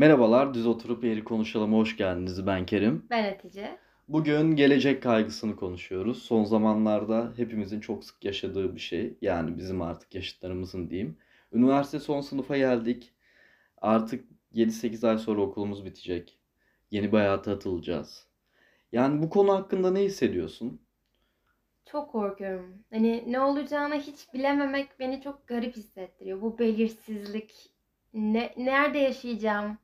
Merhabalar, Düz Oturup Yeri Konuşalım'a hoş geldiniz. Ben Kerim. Ben Hatice. Bugün gelecek kaygısını konuşuyoruz. Son zamanlarda hepimizin çok sık yaşadığı bir şey. Yani bizim artık yaşıtlarımızın diyeyim. Üniversite son sınıfa geldik. Artık 7-8 ay sonra okulumuz bitecek. Yeni bir hayata atılacağız. Yani bu konu hakkında ne hissediyorsun? Çok korkuyorum. Hani ne olacağını hiç bilememek beni çok garip hissettiriyor. Bu belirsizlik. Ne, nerede yaşayacağım?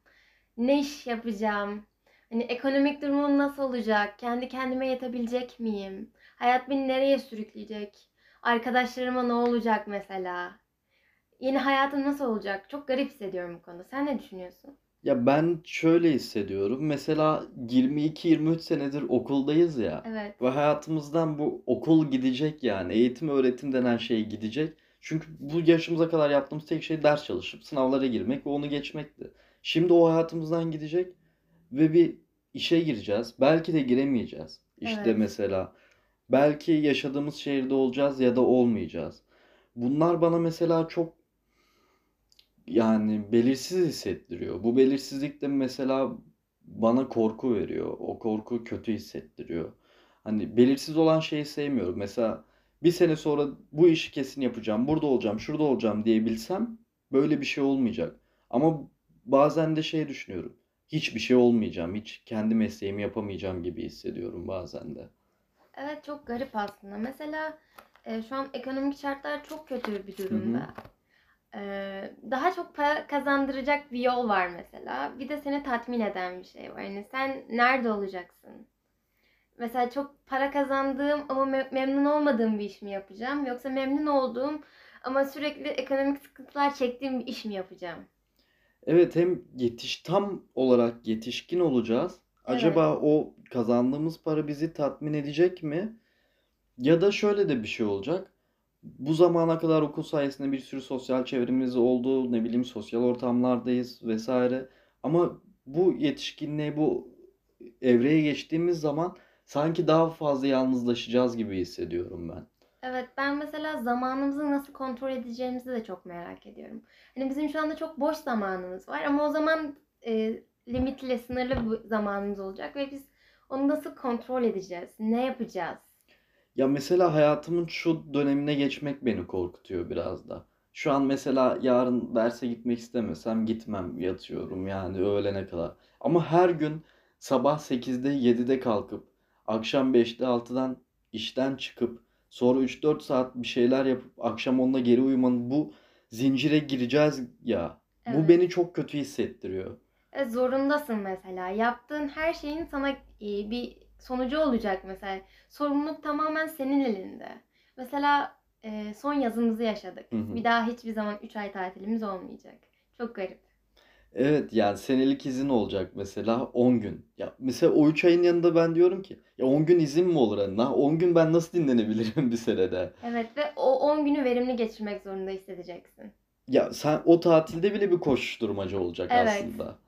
Ne iş yapacağım? Hani ekonomik durumum nasıl olacak? Kendi kendime yetebilecek miyim? Hayat beni nereye sürükleyecek? Arkadaşlarıma ne olacak mesela? Yeni hayatım nasıl olacak? Çok garip hissediyorum bu konuda. Sen ne düşünüyorsun? Ya ben şöyle hissediyorum. Mesela 22-23 senedir okuldayız ya. Evet. Ve hayatımızdan bu okul gidecek yani. Eğitim öğretim denen şey gidecek. Çünkü bu yaşımıza kadar yaptığımız tek şey ders çalışıp sınavlara girmek ve onu geçmekti. Şimdi o hayatımızdan gidecek ve bir işe gireceğiz. Belki de giremeyeceğiz. İşte Evet. mesela belki yaşadığımız şehirde olacağız ya da olmayacağız. Bunlar bana mesela çok yani belirsiz hissettiriyor. Bu belirsizlik de mesela bana korku veriyor. O korku kötü hissettiriyor. Hani belirsiz olan şeyi sevmiyorum. Mesela bir sene sonra bu işi kesin yapacağım, burada olacağım, şurada olacağım diyebilsem böyle bir şey olmayacak. Ama bazen de şey düşünüyorum. Hiçbir şey olmayacağım, hiç kendi mesleğimi yapamayacağım gibi hissediyorum bazen de. Evet çok garip aslında. Mesela e, şu an ekonomik şartlar çok kötü bir Hı hı. durumda. E, daha çok para kazandıracak bir yol var mesela. Bir de seni tatmin eden bir şey var. Yani sen nerede olacaksın? Mesela çok para kazandığım ama me- memnun olmadığım bir iş mi yapacağım? Yoksa memnun olduğum ama sürekli ekonomik sıkıntılar çektiğim bir iş mi yapacağım? Evet hem yetiş tam olarak yetişkin olacağız. Evet. Acaba o kazandığımız para bizi tatmin edecek mi? Ya da şöyle de bir şey olacak. Bu zamana kadar okul sayesinde bir sürü sosyal çevremiz oldu. Ne bileyim sosyal ortamlardayız vesaire. Ama bu yetişkinliğe, bu evreye geçtiğimiz zaman sanki daha fazla yalnızlaşacağız gibi hissediyorum ben. Evet ben mesela zamanımızı nasıl kontrol edeceğimizi de çok merak ediyorum. Hani bizim şu anda çok boş zamanımız var ama o zaman e, limitli, sınırlı bir zamanımız olacak ve biz onu nasıl kontrol edeceğiz? Ne yapacağız? Ya mesela hayatımın şu dönemine geçmek beni korkutuyor biraz da. Şu an mesela yarın derse gitmek istemesem gitmem, yatıyorum yani öğlene kadar. Ama her gün sabah 8'de 7'de kalkıp akşam 5'te 6'dan işten çıkıp sonra 3-4 saat bir şeyler yapıp akşam 10'da geri uyumanın bu zincire gireceğiz ya. Bu Evet. beni çok kötü hissettiriyor. E, zorundasın mesela. Yaptığın her şeyin sana e, bir sonucu olacak mesela. Sorumluluk tamamen senin elinde. Mesela e, son yazımızı yaşadık. Hı hı. Bir daha hiçbir zaman 3 ay tatilimiz olmayacak. Çok garip. Evet yani senelik izin olacak mesela 10 gün. Ya mesela o 3 ayın yanında ben diyorum ki ya 10 gün izin mi olur hani? 10 gün ben nasıl dinlenebilirim bir senede? Evet ve o 10 günü verimli geçirmek zorunda hissedeceksin. Ya sen o tatilde bile bir koşuşturmaca olacak Evet. aslında.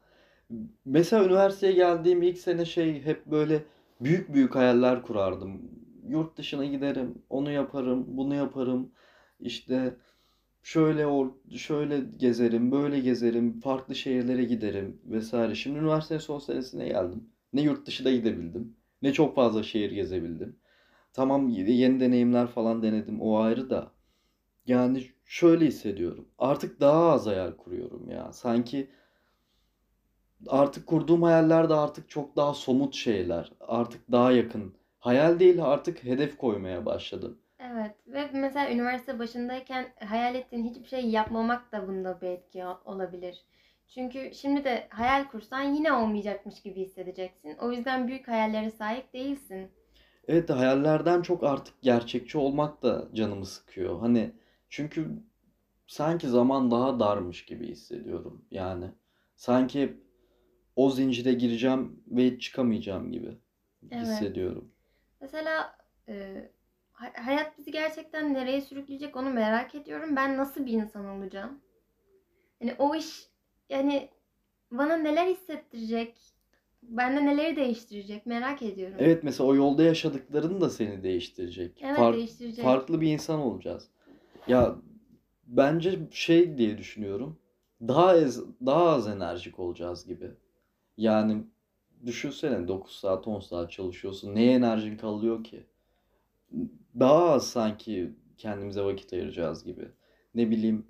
Mesela üniversiteye geldiğim ilk sene şey hep böyle büyük büyük hayaller kurardım. Yurt dışına giderim, onu yaparım, bunu yaparım. İşte şöyle or şöyle gezerim, böyle gezerim, farklı şehirlere giderim vesaire. Şimdi üniversitenin son senesine geldim. Ne yurt dışına gidebildim, ne çok fazla şehir gezebildim. Tamam yeni deneyimler falan denedim o ayrı da. Yani şöyle hissediyorum. Artık daha az hayal kuruyorum ya. Sanki artık kurduğum hayaller de artık çok daha somut şeyler. Artık daha yakın. Hayal değil artık hedef koymaya başladım. Evet ve mesela üniversite başındayken hayal ettiğin hiçbir şey yapmamak da bunda bir etki olabilir. Çünkü şimdi de hayal kursan yine olmayacakmış gibi hissedeceksin. O yüzden büyük hayallere sahip değilsin. Evet hayallerden çok artık gerçekçi olmak da canımı sıkıyor. Hani çünkü sanki zaman daha darmış gibi hissediyorum. Yani sanki hep o zincire gireceğim ve çıkamayacağım gibi Evet. hissediyorum. Mesela e, hayat bizi gerçekten nereye sürükleyecek onu merak ediyorum. Ben nasıl bir insan olacağım? Yani o iş yani bana neler hissettirecek? Bende neleri değiştirecek? Merak ediyorum. Evet mesela o yolda yaşadıkların da seni değiştirecek. Evet Fark- değiştirecek. farklı bir insan olacağız. Ya bence şey diye düşünüyorum. daha az, daha az enerjik olacağız gibi. Yani düşünsene 9 saat 10 saat çalışıyorsun. Neye enerjin kalıyor ki? Daha az sanki kendimize vakit ayıracağız gibi. Ne bileyim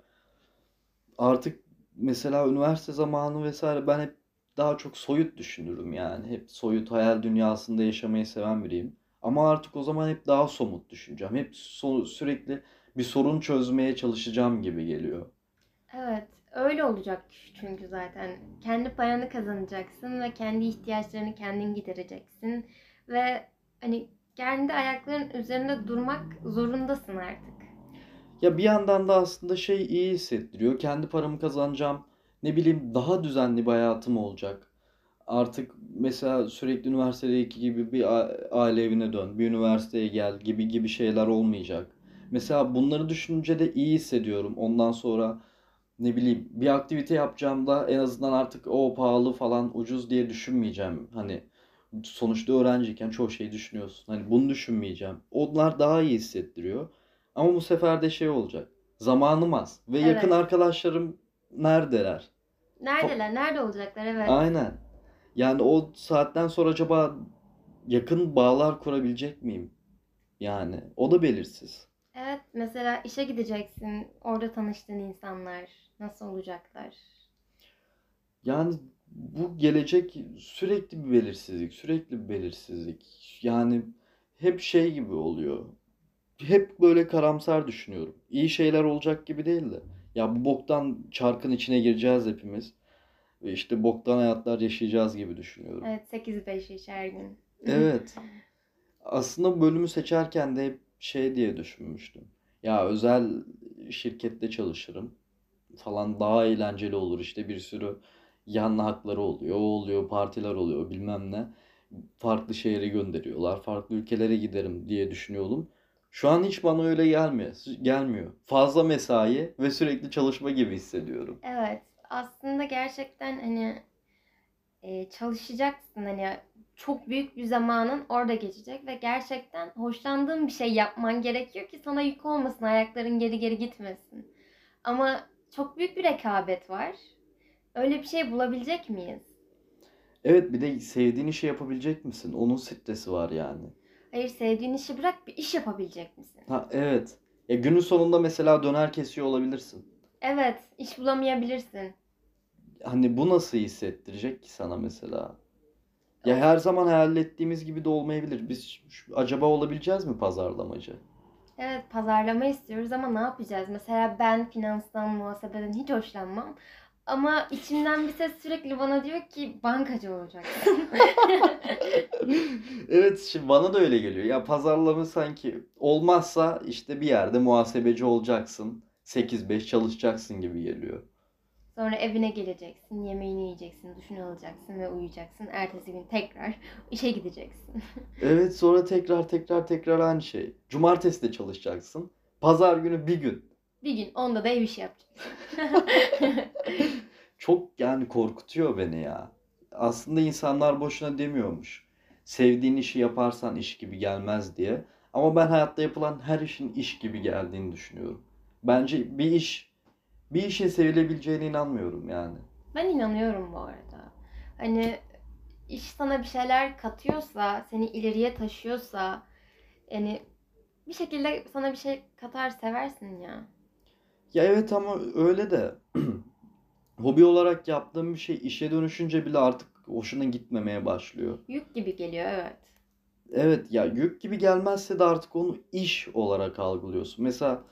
artık mesela üniversite zamanı vesaire ben hep daha çok soyut düşünürüm yani. Hep soyut hayal dünyasında yaşamayı seven biriyim. Ama artık o zaman hep daha somut düşüneceğim. Hep so- sürekli bir sorun çözmeye çalışacağım gibi geliyor. Evet, öyle olacak çünkü zaten. Kendi paranı kazanacaksın ve kendi ihtiyaçlarını kendin gidereceksin. Ve hani kendi ayakların üzerinde durmak zorundasın artık. Ya bir yandan da aslında şey iyi hissettiriyor. Kendi paramı kazanacağım. Ne bileyim daha düzenli bir hayatım olacak. Artık mesela sürekli üniversitedeki gibi bir aile evine dön, bir üniversiteye gel gibi gibi şeyler olmayacak. Mesela bunları düşününce de iyi hissediyorum. Ondan sonra ne bileyim bir aktivite yapacağımda en azından artık o pahalı falan ucuz diye düşünmeyeceğim. Hani sonuçta öğrenciyken çoğu şeyi düşünüyorsun. Hani bunu düşünmeyeceğim. Onlar daha iyi hissettiriyor. Ama bu sefer de şey olacak. Zamanım az ve yakın Evet. arkadaşlarım neredeler? Neredeler? Nerede olacaklar? Evet. Aynen. Yani o saatten sonra acaba yakın bağlar kurabilecek miyim? Yani o da belirsiz. Evet, mesela işe gideceksin. Orada tanıştığın insanlar nasıl olacaklar? Yani bu gelecek sürekli bir belirsizlik, sürekli bir belirsizlik. Yani hep şey gibi oluyor. Hep böyle karamsar düşünüyorum. İyi şeyler olacak gibi değil de. Ya bu boktan çarkın içine gireceğiz hepimiz. Ve işte boktan hayatlar yaşayacağız gibi düşünüyorum. Evet, 8-5 iş her gün. Evet. Aslında bölümü seçerken de hep şey diye düşünmüştüm. Ya özel şirkette çalışırım falan daha eğlenceli olur işte bir sürü yan hakları oluyor, o oluyor, partiler oluyor bilmem ne. Farklı şehre gönderiyorlar, farklı ülkelere giderim diye düşünüyordum. Şu an hiç bana öyle gelmiyor. Gelmiyor. Fazla mesai ve sürekli çalışma gibi hissediyorum. Evet, aslında gerçekten hani e, çalışacaksın hani çok büyük bir zamanın orada geçecek ve gerçekten hoşlandığın bir şey yapman gerekiyor ki sana yük olmasın, ayakların geri geri gitmesin. Ama çok büyük bir rekabet var. Öyle bir şey bulabilecek miyiz? Evet bir de sevdiğin işi yapabilecek misin? Onun stresi var yani. Hayır, sevdiğin işi bırak bir iş yapabilecek misin? Ha evet. Ya günün sonunda mesela döner kesiyor olabilirsin. Evet, iş bulamayabilirsin. Hani bu nasıl hissettirecek ki sana mesela? Ya her zaman hayal ettiğimiz gibi de olmayabilir. Biz şu- acaba olabileceğiz mi pazarlamacı? Evet, pazarlama istiyoruz ama ne yapacağız? Mesela ben finanstan, muhasebeden hiç hoşlanmam. Ama içimden bir ses sürekli bana diyor ki bankacı olacaksın. Evet şimdi bana da öyle geliyor. Ya pazarlama sanki olmazsa işte bir yerde muhasebeci olacaksın. 8-5 çalışacaksın gibi geliyor. Sonra evine geleceksin, yemeğini yiyeceksin, duşunu alacaksın ve uyuyacaksın. Ertesi gün tekrar işe gideceksin. Evet sonra tekrar tekrar tekrar aynı şey. Cumartesi de çalışacaksın. Pazar günü bir gün. Bir gün onda da ev işi yapacaksın. Çok yani korkutuyor beni ya. Aslında insanlar boşuna demiyormuş. Sevdiğin işi yaparsan iş gibi gelmez diye. Ama ben hayatta yapılan her işin iş gibi geldiğini düşünüyorum. Bence bir iş bir işin sevilebileceğine inanmıyorum yani. Ben inanıyorum bu arada. Hani iş sana bir şeyler katıyorsa, seni ileriye taşıyorsa, yani bir şekilde sana bir şey katar seversin ya. Ya evet ama öyle de hobi olarak yaptığım bir şey işe dönüşünce bile artık hoşuna gitmemeye başlıyor. Yük gibi geliyor evet. Evet ya yük gibi gelmezse de artık onu iş olarak algılıyorsun. Mesela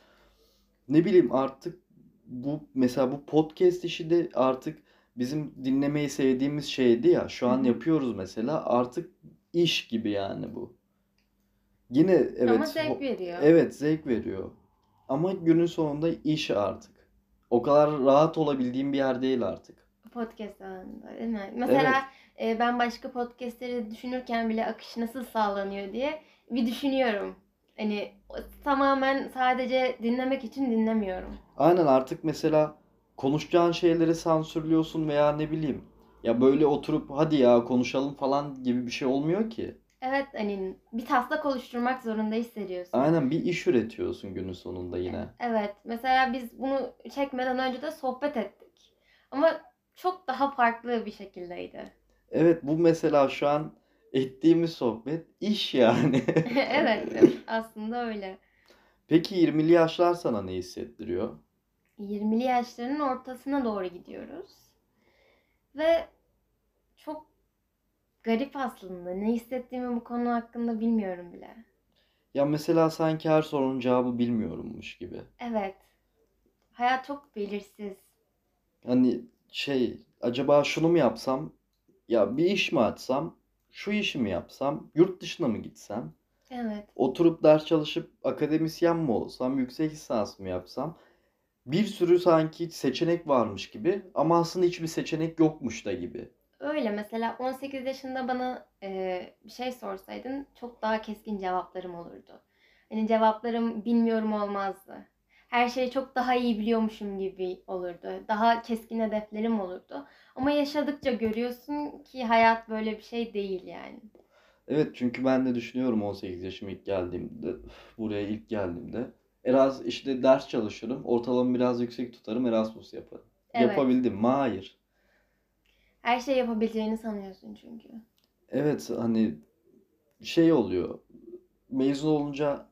ne bileyim artık bu mesela bu podcast işi de artık bizim dinlemeyi sevdiğimiz şeydi ya. Şu an hı. yapıyoruz mesela artık iş gibi yani bu. Yine Ama evet zevk ho- veriyor. evet zevk veriyor. Ama günün sonunda iş artık. O kadar rahat olabildiğim bir yer değil artık. Podcast alanında değil mi? Mesela e, ben başka podcastleri düşünürken bile akış nasıl sağlanıyor diye bir düşünüyorum. Hani o- tamamen sadece dinlemek için dinlemiyorum. Aynen artık mesela konuşacağın şeyleri sansürlüyorsun veya ne bileyim ya böyle oturup hadi ya konuşalım falan gibi bir şey olmuyor ki. Evet hani bir taslak oluşturmak zorunda hissediyorsun. Aynen bir iş üretiyorsun günün sonunda yine. Evet mesela biz bunu çekmeden önce de sohbet ettik. Ama çok daha farklı bir şekildeydi. Evet bu mesela şu an ettiğimiz sohbet iş yani. Evet, aslında öyle. Peki 20'li yaşlar sana ne hissettiriyor? 20'li yaşlarının ortasına doğru gidiyoruz. Ve çok garip aslında. Ne hissettiğimi bu konu hakkında bilmiyorum bile. Ya mesela sanki her sorunun cevabı bilmiyorummuş gibi. Evet. Hayat çok belirsiz. Hani şey acaba şunu mu yapsam? Ya bir iş mi açsam? Şu işi mi yapsam? Yurt dışına mı gitsem? Evet. Oturup ders çalışıp akademisyen mi olsam? Yüksek lisans mı yapsam? Bir sürü sanki seçenek varmış gibi ama aslında hiçbir seçenek yokmuş da gibi. Öyle mesela 18 yaşında bana e, bir şey sorsaydın çok daha keskin cevaplarım olurdu. Hani cevaplarım bilmiyorum olmazdı. Her şeyi çok daha iyi biliyormuşum gibi olurdu. Daha keskin hedeflerim olurdu. Ama yaşadıkça görüyorsun ki hayat böyle bir şey değil yani. Evet çünkü ben de düşünüyorum 18 yaşıma ilk geldiğimde, buraya ilk geldiğimde. Eras işte ders çalışırım, ortalamamı biraz yüksek tutarım, Erasmus yaparım. Evet. Yapabildim mi? Hayır. Her şey yapabileceğini sanıyorsun çünkü. Evet hani şey oluyor. Mezun olunca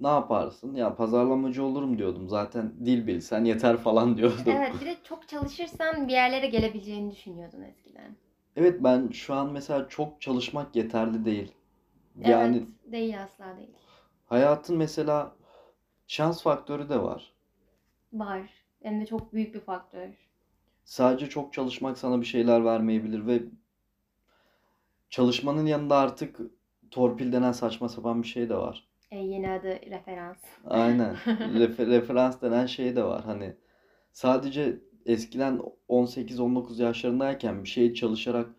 ne yaparsın? Ya pazarlamacı olurum diyordum. Zaten dil bilsen yeter falan diyordum. Evet bir de çok çalışırsan bir yerlere gelebileceğini düşünüyordun eskiden. Evet ben şu an mesela çok çalışmak yeterli değil. Yani Evet değil asla değil. hayatın mesela şans faktörü de var. Var. Hem de çok büyük bir faktör. Sadece çok çalışmak sana bir şeyler vermeyebilir ve çalışmanın yanında artık torpil denen saçma sapan bir şey de var. E, yeni adı referans. Aynen. Refer- referans denen şey de var. Hani sadece eskiden 18-19 yaşlarındayken bir şeyi çalışarak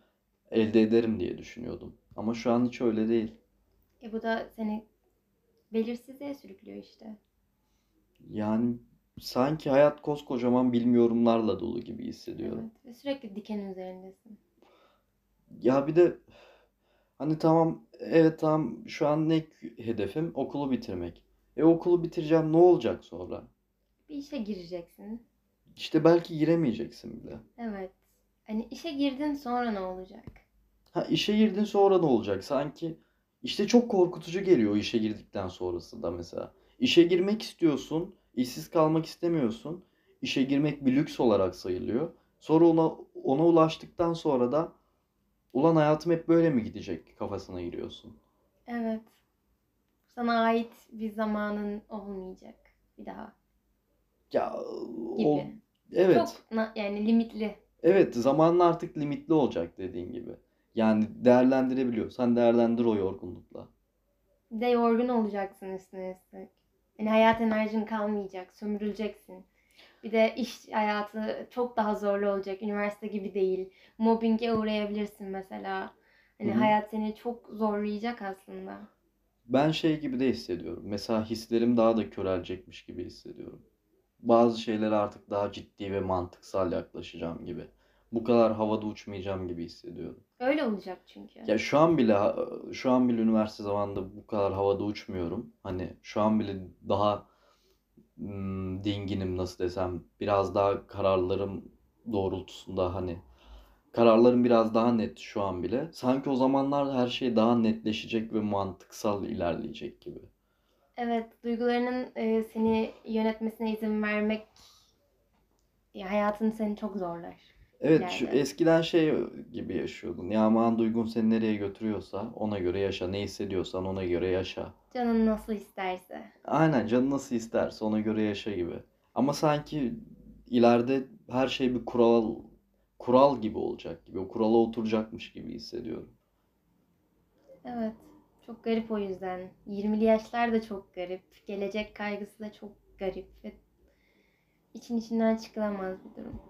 elde ederim diye düşünüyordum. Ama şu an hiç öyle değil. E bu da seni belirsizliğe sürüklüyor işte. Yani sanki hayat koskocaman bilmiyorumlarla dolu gibi hissediyorum. Evet. Ve sürekli diken üzerindesin. Ya bir de hani tamam evet tamam şu an ne hedefim? Okulu bitirmek. E okulu bitireceğim ne olacak sonra? Bir işe gireceksin. İşte belki giremeyeceksin bile. Evet. Hani işe girdin sonra ne olacak? Ha işe girdin sonra ne olacak? Sanki işte çok korkutucu geliyor işe girdikten sonrası da mesela. İşe girmek istiyorsun, işsiz kalmak istemiyorsun. İşe girmek bir lüks olarak sayılıyor. Sonra ona ona ulaştıktan sonra da ulan hayatım hep böyle mi gidecek kafasına giriyorsun. Evet. Sana ait bir zamanın olmayacak bir daha Ya gibi. o evet. Çok yani limitli. Evet, zamanın artık limitli olacak dediğin gibi. Yani değerlendirebiliyorsan değerlendir o yorgunlukla. Bir de yorgun olacaksın üstüne üstlük. Yani hayat enerjin kalmayacak. Sömürüleceksin. Bir de iş hayatı çok daha zorlu olacak. Üniversite gibi değil. Mobbinge uğrayabilirsin mesela. Hani hayat seni çok zorlayacak aslında. Ben şey gibi de hissediyorum. Mesela hislerim daha da körelecekmiş gibi hissediyorum. Bazı şeylere artık daha ciddi ve mantıksal yaklaşacağım gibi. Bu kadar havada uçmayacağım gibi hissediyorum. Öyle olacak çünkü. Ya şu an bile şu an bile üniversite zamanında bu kadar havada uçmuyorum. Hani şu an bile daha hmm, dinginim nasıl desem biraz daha kararlarım doğrultusunda hani kararlarım biraz daha net şu an bile. Sanki o zamanlar her şey daha netleşecek ve mantıksal ilerleyecek gibi. Evet, duygularının e, seni yönetmesine izin vermek ya hayatını seni çok zorlar. Evet şu eskiden şey gibi yaşıyordun. Ya aman duygun seni nereye götürüyorsa ona göre yaşa. Ne hissediyorsan ona göre yaşa. Canın nasıl isterse. Aynen canın nasıl isterse ona göre yaşa gibi. Ama sanki ileride her şey bir kural kural gibi olacak gibi. O kurala oturacakmış gibi hissediyorum. Evet, çok garip o yüzden. 20'li yaşlar da çok garip. Gelecek kaygısı da çok garip ve için içinden çıkılamaz bir durum.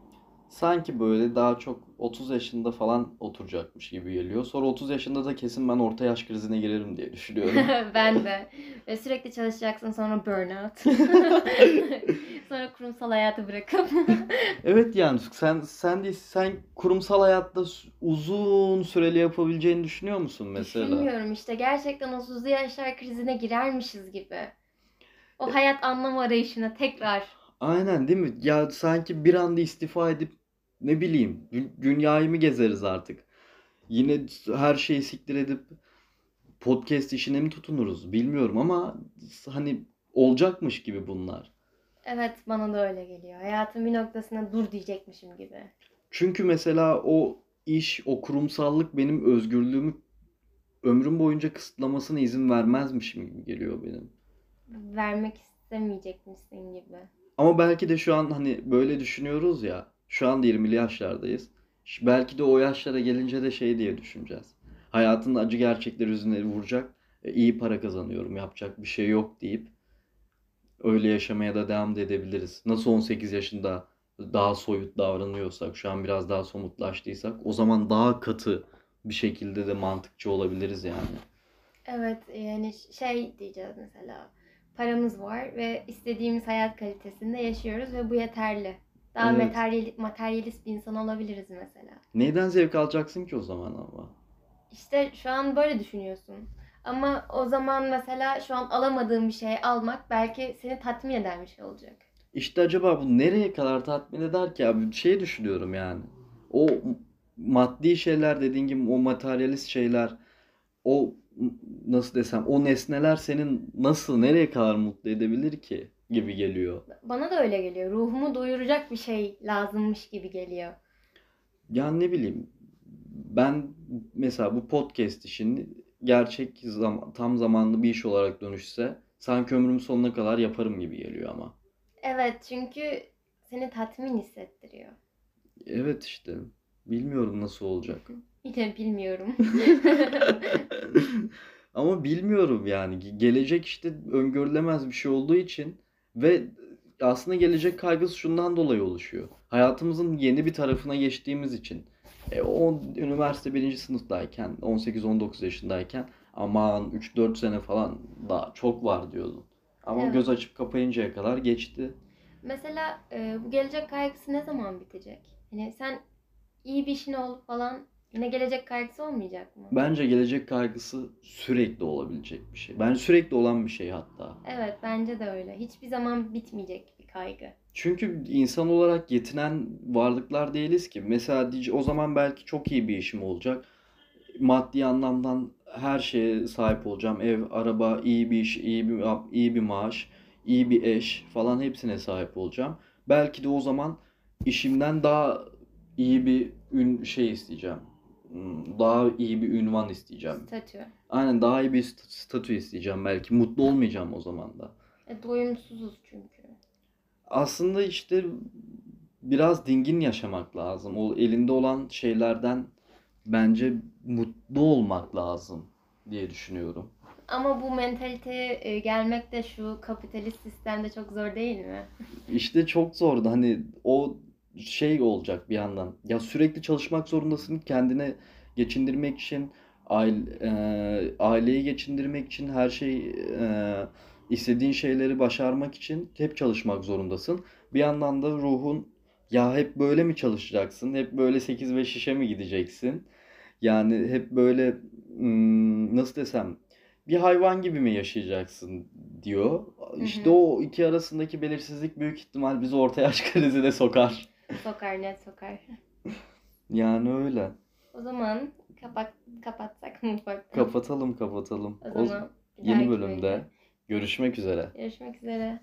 Sanki böyle daha çok 30 yaşında falan oturacakmış gibi geliyor. Sonra 30 yaşında da kesin ben orta yaş krizine girerim diye düşünüyorum. Ben de. Ve sürekli çalışacaksın sonra burnout. Sonra kurumsal hayatı bırakıp. Evet yani sen sen de sen kurumsal hayatta uzun süreli yapabileceğini düşünüyor musun mesela? Düşünmüyorum işte gerçekten 30'lu yaşlar krizine girermişiz gibi. O hayat anlam arayışına tekrar. Aynen değil mi? Ya sanki bir anda istifa edip ne bileyim dü- dünyayı mı gezeriz artık? Yine her şeyi siktir edip podcast işine mi tutunuruz bilmiyorum ama hani olacakmış gibi bunlar. Evet bana da öyle geliyor. Hayatın bir noktasına dur diyecekmişim gibi. Çünkü mesela o iş, o kurumsallık benim özgürlüğümü ömrüm boyunca kısıtlamasına izin vermezmişim gibi geliyor benim. Vermek istemeyecekmişsin gibi. Ama belki de şu an hani böyle düşünüyoruz ya. Şu anda 20'li yaşlardayız. Belki de o yaşlara gelince de şey diye düşüneceğiz. Hayatın acı gerçekleri yüzüne vuracak. E, iyi para kazanıyorum, yapacak bir şey yok deyip öyle yaşamaya da devam da edebiliriz. Nasıl 18 yaşında daha soyut davranıyorsak, şu an biraz daha somutlaştıysak, o zaman daha katı bir şekilde de mantıkçı olabiliriz yani. Evet yani şey diyeceğiz mesela. Paramız var ve istediğimiz hayat kalitesinde yaşıyoruz ve bu yeterli. Daha Evet. materyal, materyalist bir insan olabiliriz mesela. Neyden zevk alacaksın ki o zaman ama? İşte şu an böyle düşünüyorsun. Ama o zaman mesela şu an alamadığın bir şey almak belki seni tatmin eden bir şey olacak. İşte acaba bu nereye kadar tatmin eder ki abi? Şey düşünüyorum yani. O maddi şeyler dediğin gibi o materyalist şeyler o nasıl desem o nesneler senin nasıl nereye kadar mutlu edebilir ki gibi geliyor. Bana da öyle geliyor. Ruhumu doyuracak bir şey lazımmış gibi geliyor. Yani ne bileyim ben mesela bu podcast işini gerçek zaman, tam zamanlı bir iş olarak dönüşse sanki ömrümün sonuna kadar yaparım gibi geliyor ama. Evet çünkü seni tatmin hissettiriyor. Evet işte bilmiyorum nasıl olacak. Yine bilmiyorum. Ama bilmiyorum yani. Ge- Gelecek işte öngörülemez bir şey olduğu için ve aslında gelecek kaygısı şundan dolayı oluşuyor. Hayatımızın yeni bir tarafına geçtiğimiz için. E, o üniversite birinci sınıftayken, 18-19 yaşındayken aman 3-4 sene falan daha çok var diyordun. Ama Evet. göz açıp kapayıncaya kadar geçti. Mesela e, bu gelecek kaygısı ne zaman bitecek? Hani sen iyi bir işin ol falan yine gelecek kaygısı olmayacak mı? Bence gelecek kaygısı sürekli olabilecek bir şey. Bence sürekli olan bir şey hatta. Evet bence de öyle. Hiçbir zaman bitmeyecek bir kaygı. Çünkü insan olarak yetinen varlıklar değiliz ki. Mesela o zaman belki çok iyi bir işim olacak. Maddi anlamdan her şeye sahip olacağım. Ev, araba, iyi bir iş, iyi bir iyi bir maaş, iyi bir eş falan hepsine sahip olacağım. Belki de o zaman işimden daha iyi bir ün şey isteyeceğim. Hmm, Daha iyi bir ünvan isteyeceğim. Statü. Aynen daha iyi bir st- statü isteyeceğim belki. Mutlu olmayacağım o zaman da. E, doyumsuzuz çünkü. Aslında işte biraz dingin yaşamak lazım. O elinde olan şeylerden bence mutlu olmak lazım diye düşünüyorum. Ama bu mentaliteye e, gelmek de şu kapitalist sistemde çok zor değil mi? İşte çok zordu. Hani o şey olacak bir yandan. Ya sürekli çalışmak zorundasın kendine geçindirmek için, aile, e, aileyi geçindirmek için, her şey e, istediğin şeyleri başarmak için hep çalışmak zorundasın. Bir yandan da ruhun ya hep böyle mi çalışacaksın? Hep böyle 8 ve şişe mi gideceksin? Yani hep böyle hmm, nasıl desem bir hayvan gibi mi yaşayacaksın diyor. İşte hı. o iki arasındaki belirsizlik büyük ihtimal bizi orta yaş krizine sokar. Sokar net sokar. Yani öyle. O zaman kapat kapatsak mutfakta. Kapatalım kapatalım. O O zaman bir yeni bölümde görüşmek üzere. görüşmek üzere.